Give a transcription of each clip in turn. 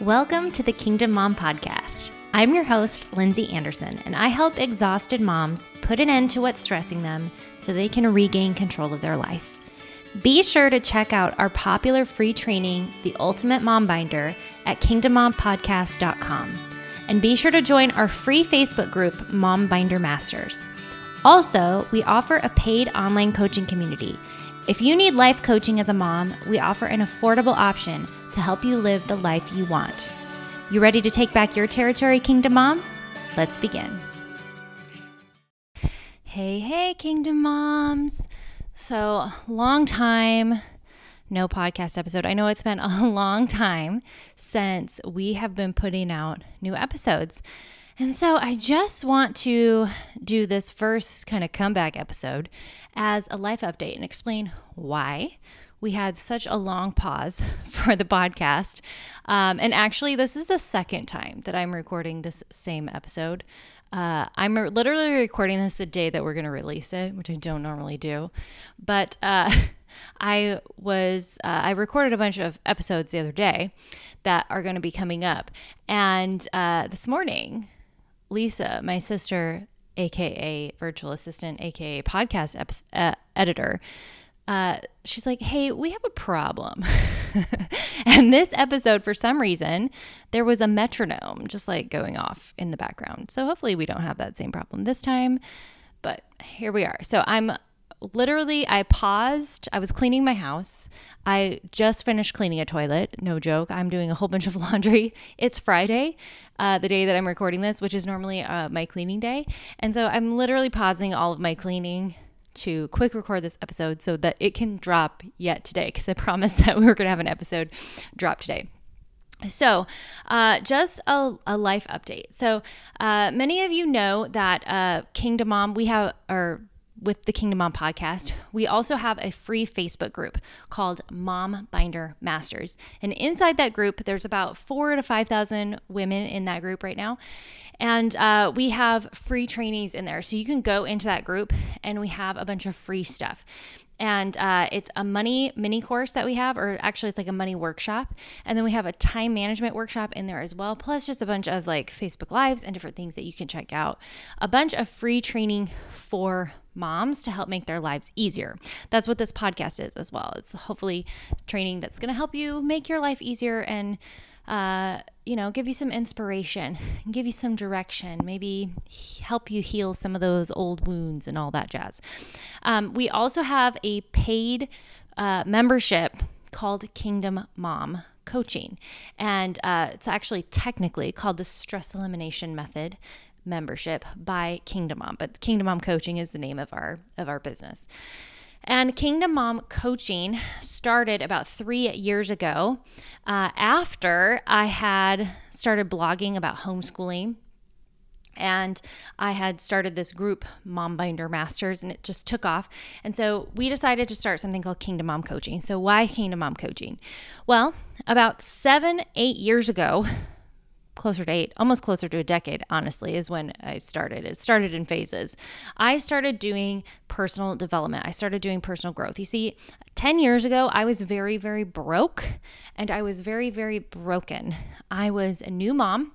Welcome to the Kingdom Mom Podcast. I'm your host, Lindsay Anderson, and I help exhausted moms put an end to what's stressing them so they can regain control of their life. Be sure to check out our popular free training, The Ultimate Mom Binder, at kingdommompodcast.com. And be sure to join our free Facebook group, Mom Binder Masters. Also, we offer a paid online coaching community. If you need life coaching as a mom, we offer an affordable option to help you live the life you want. You ready to take back your territory, Kingdom Mom? Let's begin. Hey, hey, Kingdom Moms. So, long time, no podcast episode. I know it's been a long time since we have been putting out new episodes. And so I just want to do this first kind of comeback episode as a life update and explain why we had such a long pause for the podcast. Um, and actually, this is the second time that I'm recording this same episode. Uh, I'm literally recording this the day that we're going to release it, which I don't normally do. But uh, I was, uh, I recorded a bunch of episodes the other day that are going to be coming up. And uh, this morning, Lisa, my sister, AKA virtual assistant, AKA podcast ep- uh, editor, uh, she's like, hey, we have a problem. and this episode, for some reason, there was a metronome just like going off in the background. So hopefully we don't have that same problem this time. But here we are. So I'm literally, I paused. I was cleaning my house. I just finished cleaning a toilet. No joke. I'm doing a whole bunch of laundry. It's Friday, uh, the day that I'm recording this, which is normally uh, my cleaning day. And so I'm literally pausing all of my cleaning to quick record this episode so that it can drop yet today because I promised that we were going to have an episode drop today. So, uh, just a, a, life update. So, uh, many of you know that uh, Kingdom Mom, we have, or with the Kingdom Mom podcast, we also have a free Facebook group called Mom Binder Masters. And inside that group, there's about four to 5,000 women in that group right now. And uh, we have free trainings in there. So you can go into that group and we have a bunch of free stuff and uh, it's a money mini course that we have or actually it's like a money workshop and then we have a time management workshop in there as well plus just a bunch of like facebook lives and different things that you can check out a bunch of free training for moms to help make their lives easier. That's what this podcast is as well. It's hopefully training that's going to help you make your life easier and uh, you know, give you some inspiration, give you some direction, maybe help you heal some of those old wounds and all that jazz. Um, we also have a paid uh, membership called Kingdom Mom Coaching, and uh, it's actually technically called the Stress Elimination Method membership by Kingdom Mom, but Kingdom Mom Coaching is the name of our of our business. And Kingdom Mom Coaching started about three years ago uh, after I had started blogging about homeschooling. And I had started this group, Mom Binder Masters, and it just took off. And so we decided to start something called Kingdom Mom Coaching. So, why Kingdom Mom Coaching? Well, about seven, eight years ago, closer to eight, almost closer to a decade, honestly, is when I started. It started in phases. I started doing personal development. I started doing personal growth. You see, 10 years ago, I was very, very broke and I was very, very broken. I was a new mom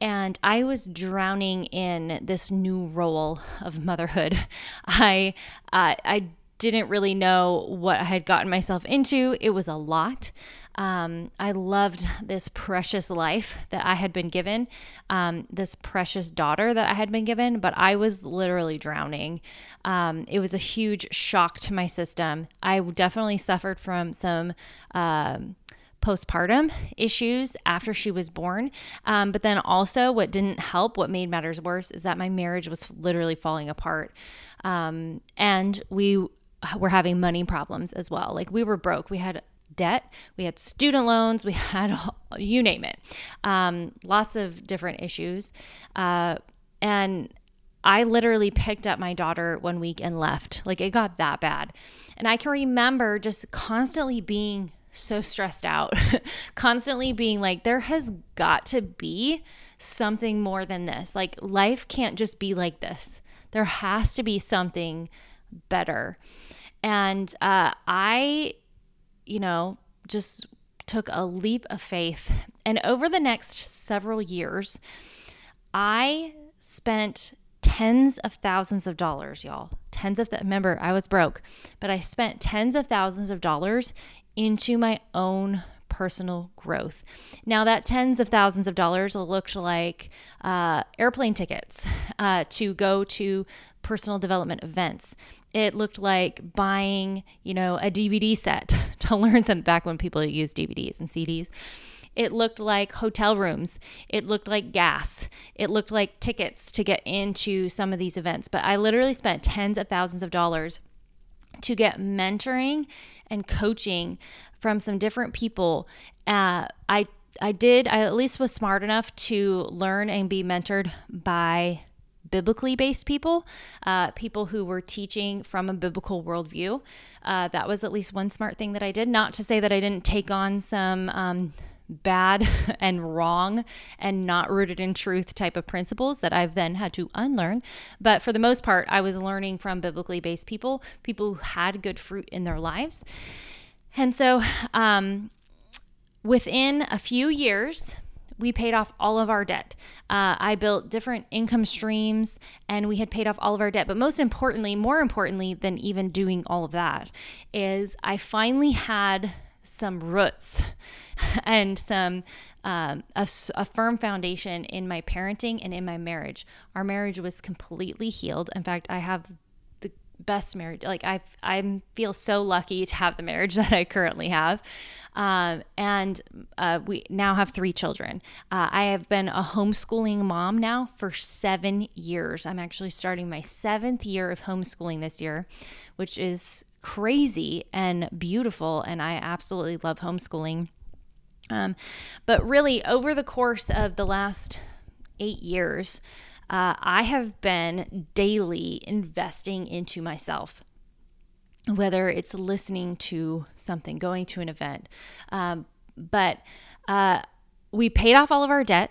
and I was drowning in this new role of motherhood. I, uh, I didn't really know what I had gotten myself into. It was a lot. Um, I loved this precious life that I had been given, um, this precious daughter that I had been given, but I was literally drowning. Um, it was a huge shock to my system. I definitely suffered from some. Um, postpartum issues after she was born. Um, but then also, what didn't help, what made matters worse, is that my marriage was literally falling apart. Um, and we were having money problems as well. Like we were broke. We had debt, we had student loans, we had you name it, um, lots of different issues. Uh, and I literally picked up my daughter one week and left. Like it got that bad. And I can remember just constantly being so stressed out, constantly being like, there has got to be something more than this. Like life can't just be like this. There has to be something better. And uh, I you know, just took a leap of faith. And over the next several years, I spent tens of thousands of dollars, y'all. Tens of th- remember, I was broke, but I spent tens of thousands of dollars into my own personal growth. Now, that tens of thousands of dollars looked like uh, airplane tickets uh, to go to personal development events. It looked like buying, you know, a DVD set to learn some back when people used DVDs and CDs. It looked like hotel rooms. It looked like gas. It looked like tickets to get into some of these events. But I literally spent tens of thousands of dollars to get mentoring and coaching from some different people. Uh, I I did. I at least was smart enough to learn and be mentored by biblically based people, uh, people who were teaching from a biblical worldview. Uh, that was at least one smart thing that I did. Not to say that I didn't take on some. Um, bad and wrong and not rooted in truth type of principles that I've then had to unlearn. But for the most part, I was learning from biblically based people, people who had good fruit in their lives. And so, um, within a few years, we paid off all of our debt. Uh, I built different income streams and we had paid off all of our debt. But most importantly, more importantly than even doing all of that, is I finally had some roots and some um, a, a, firm foundation in my parenting and in my marriage. Our marriage was completely healed. In fact, I have the best marriage. Like I, I feel so lucky to have the marriage that I currently have, um, and uh, we now have three children. Uh, I have been a homeschooling mom now for seven years. I'm actually starting my seventh year of homeschooling this year, which is crazy and beautiful, and I absolutely love homeschooling. Um, but really, over the course of the last eight years, uh, I have been daily investing into myself whether it's listening to something, going to an event. Um, but uh, we paid off all of our debt,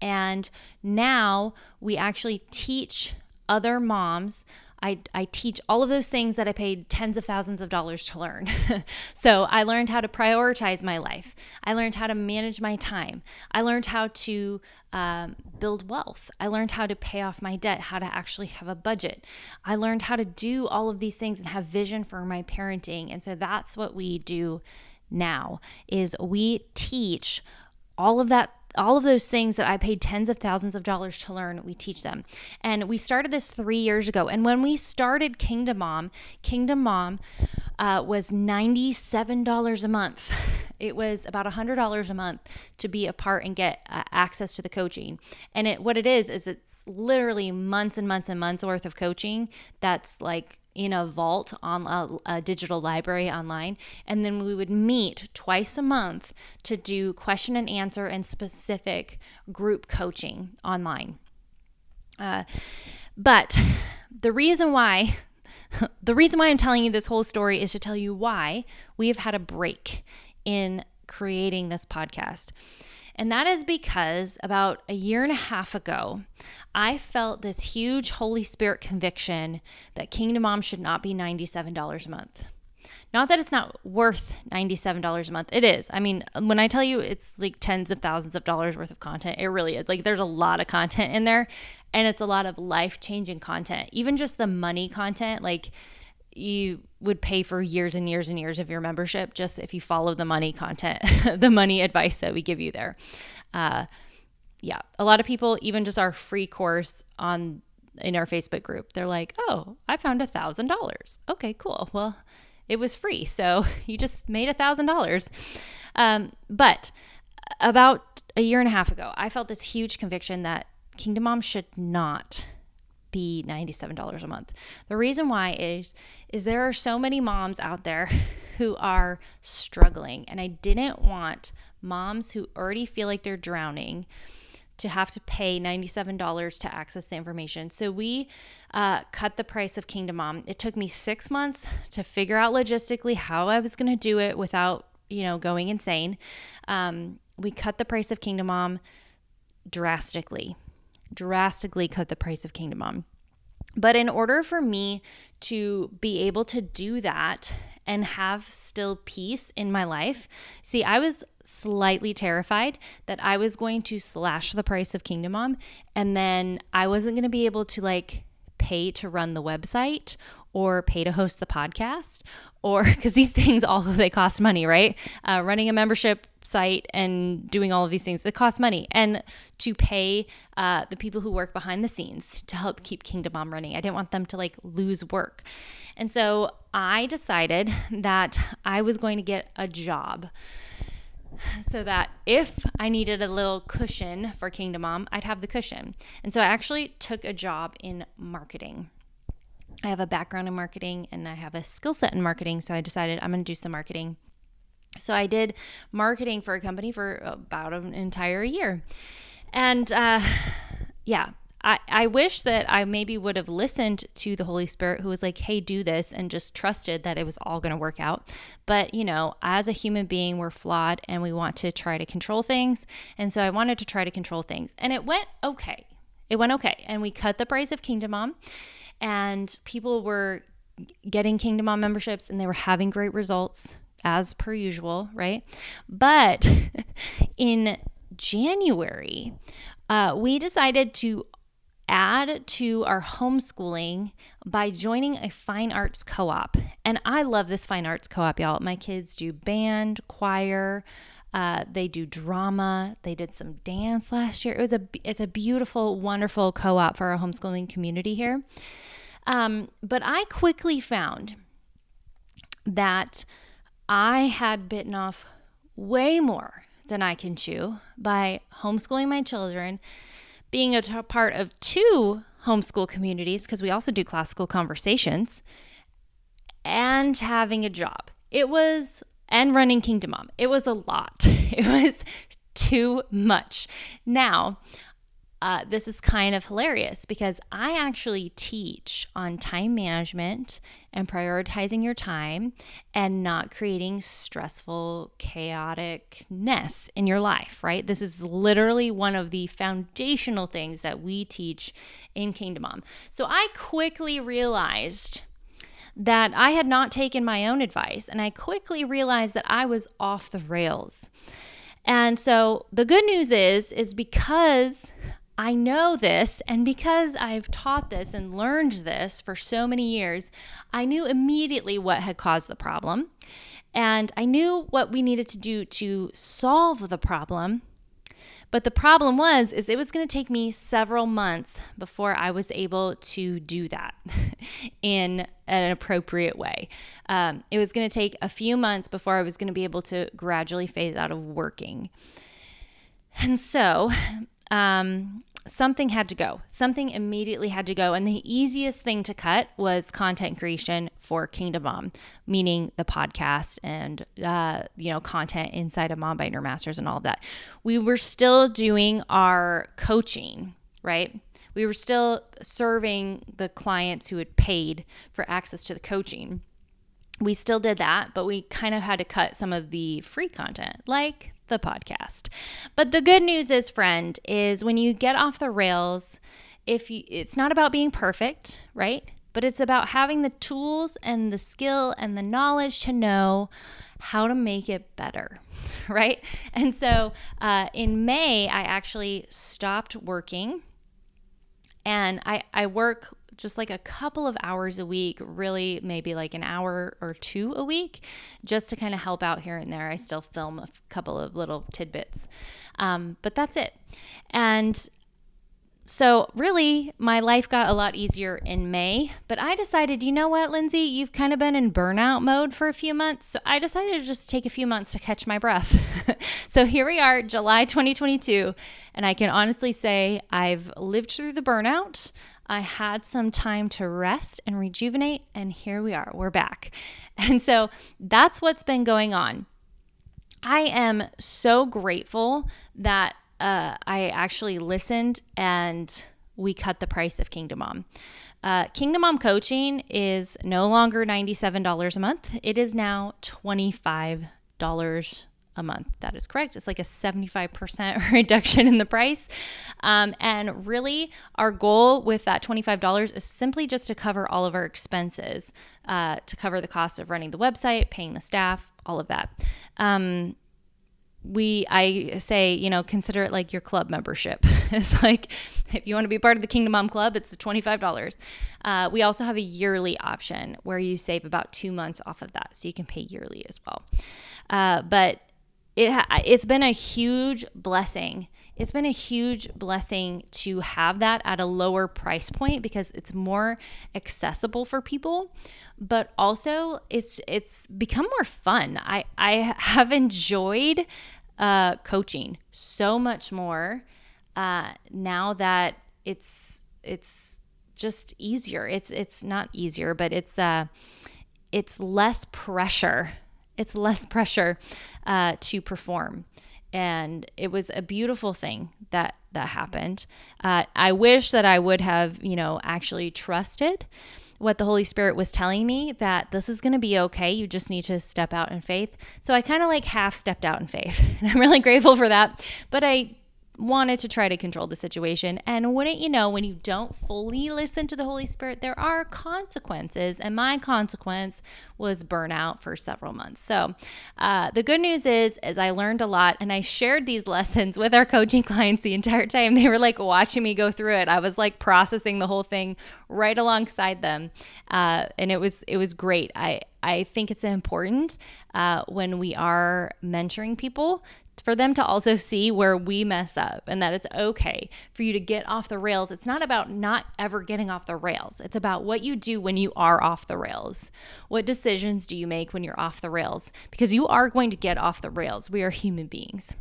and now we actually teach other moms I, I teach all of those things that I paid tens of thousands of dollars to learn. so I learned how to prioritize my life. I learned how to manage my time. I learned how to um, build wealth. I learned how to pay off my debt, how to actually have a budget. I learned how to do all of these things and have vision for my parenting. And so that's what we do now is we teach all of that all of those things that I paid tens of thousands of dollars to learn, we teach them. And we started this three years ago. And when we started Kingdom Mom, Kingdom Mom uh, was $97 a month. It was about $100 a month to be a part and get uh, access to the coaching. And it, what it is, is it's literally months and months and months worth of coaching that's like in a vault on a, a, digital library online. And then we would meet twice a month to do question and answer and specific group coaching online. Uh, but the reason why. The reason why I'm telling you this whole story is to tell you why we have had a break in creating this podcast. And that is because about a year and a half ago, I felt this huge Holy Spirit conviction that Kingdom Mom should not be $97 a month. Not that it's not worth $97 a month. It is. I mean, when I tell you it's like tens of thousands of dollars worth of content, it really is. Like there's a lot of content in there and it's a lot of life changing content. Even just the money content, like you would pay for years and years and years of your membership just if you follow the money content, the money advice that we give you there. Uh, yeah, a lot of people, even just our free course on in our Facebook group, they're like, "Oh, I found a thousand dollars. Okay, cool. Well, it was free, so you just made a thousand dollars." Um, but about a year and a half ago, I felt this huge conviction that Kingdom Mom should not be $97 a month. The reason why is is there are so many moms out there who are struggling and I didn't want moms who already feel like they're drowning to have to pay $97 to access the information. So we uh, cut the price of Kingdom Mom. It took me six months to figure out logistically how I was going to do it without, you know, going insane. Um, we cut the price of Kingdom Mom drastically drastically cut the price of Kingdom Mom. But in order for me to be able to do that and have still peace in my life, see, I was slightly terrified that I was going to slash the price of Kingdom Mom and then I wasn't going to be able to like pay to run the website or pay to host the podcast or because these things all they cost money right? Uh, running a membership site and doing all of these things it costs money and to pay uh, the people who work behind the scenes to help keep kingdom mom running i didn't want them to like lose work and so i decided that i was going to get a job so that if I needed a little cushion for Kingdom Mom, I'd have the cushion. And so I actually took a job in marketing. I have a background in marketing and I have a skill set in marketing. So I decided I'm going to do some marketing. So I did marketing for a company for about an entire year. And uh, yeah, I, I wish that I maybe would have listened to the Holy Spirit who was like, hey, do this, and just trusted that it was all going to work out. But, you know, as a human being, we're flawed and we want to try to control things. And so I wanted to try to control things. And it went okay. It went okay. And we cut the price of Kingdom Mom and people were getting Kingdom Mom memberships and they were having great results as per usual, right? But in January, uh, we decided to add to our homeschooling by joining a fine arts co op. And I love this fine arts co op, y'all. My kids do band, choir, uh, they do drama. They did some dance last year. It was a it's a beautiful, wonderful co-op for our homeschooling community here. Um, but I quickly found that I had bitten off way more than I can chew by homeschooling my children, being a t- part of two homeschool communities, because we also do classical conversations, and having a job. It was and running Kingdom Mom. It was a lot. It was too much. Now, uh, this is kind of hilarious because I actually teach on time management and prioritizing your time and not creating stressful, chaoticness in your life, right? This is literally one of the foundational things that we teach in Kingdom Mom. So I quickly realized that I had not taken my own advice, and I quickly realized that I was off the rails. And so the good news is is because I know this and because I've taught this and learned this for so many years, I knew immediately what had caused the problem. And I knew what we needed to do to solve the problem but the problem was is it was going to take me several months before I was able to do that in an appropriate way. Um, it was going to take a few months before I was going to be able to gradually phase out of working. And so, um, something had to go. Something immediately had to go. And the easiest thing to cut was content creation for Kingdom Mom, meaning the podcast and, uh, you know, content inside of Mom Binder Masters and all of that. We were still doing our coaching, right? We were still serving the clients who had paid for access to the coaching. We still did that, but we kind of had to cut some of the free content, like the podcast. But the good news is, friend, is when you get off the rails, if you, it's not about being perfect, right? But it's about having the tools and the skill and the knowledge to know how to make it better, right? And so uh, in May, I actually stopped working and I, I work just like a couple of hours a week, really maybe like an hour or two a week, just to kind of help out here and there. I still film a couple of little tidbits, um, but that's it. And so, really, my life got a lot easier in May, but I decided, you know what, Lindsay, you've kind of been in burnout mode for a few months. So, I decided to just take a few months to catch my breath. so, here we are, July 2022, and I can honestly say I've lived through the burnout. I had some time to rest and rejuvenate, and here we are, we're back. And so that's what's been going on. I am so grateful that uh, I actually listened and we cut the price of Kingdom Mom. Uh, Kingdom Mom coaching is no longer $97 a month, it is now $25 a month. That is correct. It's like a 75% reduction in the price. Um, and really, our goal with that $25 is simply just to cover all of our expenses, uh, to cover the cost of running the website, paying the staff, all of that. Um, we i say you know consider it like your club membership it's like if you want to be part of the kingdom mom club it's $25 uh, we also have a yearly option where you save about two months off of that so you can pay yearly as well uh, but it ha- it's been a huge blessing. It's been a huge blessing to have that at a lower price point because it's more accessible for people but also it's it's become more fun. I i have enjoyed uh, coaching so much more uh, now that it's it's just easier. It's it's not easier but it's uh it's less pressure it's less pressure uh, to perform and it was a beautiful thing that that happened. Uh, I wish that I would have, you know, actually trusted what the Holy Spirit was telling me that this is going to be okay. You just need to step out in faith. So I kind of like half stepped out in faith, and I'm really grateful for that. But I wanted to try to control the situation. And wouldn't you know, when you don't fully listen to the Holy Spirit, there are consequences. And my consequence was burnout for several months. So uh, the good news is, is I learned a lot, and I shared these lessons with our coaching clients the entire time. They were like watching me go through it. I was like processing the whole thing right alongside them, uh, and it was it was great. I I think it's important uh, when we are mentoring people for them to also see where we mess up and that it's okay for you to get off the rails. It's not about not ever getting off the rails, it's about what you do when you are off the rails. What decisions do you make when you're off the rails? Because you are going to get off the rails. We are human beings.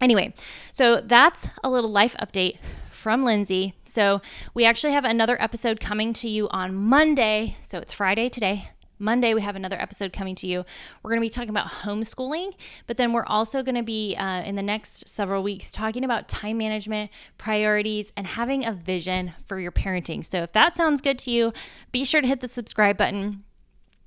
Anyway, so that's a little life update from Lindsay. So, we actually have another episode coming to you on Monday. So, it's Friday today. Monday, we have another episode coming to you. We're going to be talking about homeschooling, but then we're also going to be uh, in the next several weeks talking about time management, priorities, and having a vision for your parenting. So if that sounds good to you, be sure to hit the subscribe button.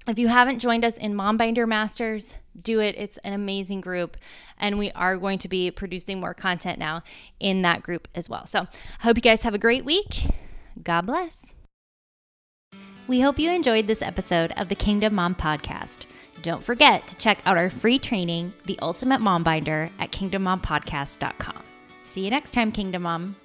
If you haven't joined us in Mom Binder Masters, do it. It's an amazing group, and we are going to be producing more content now in that group as well. So I hope you guys have a great week. God bless. We hope you enjoyed this episode of the Kingdom Mom Podcast. Don't forget to check out our free training, The Ultimate Mom Binder, at kingdommompodcast.com. See you next time, Kingdom Mom.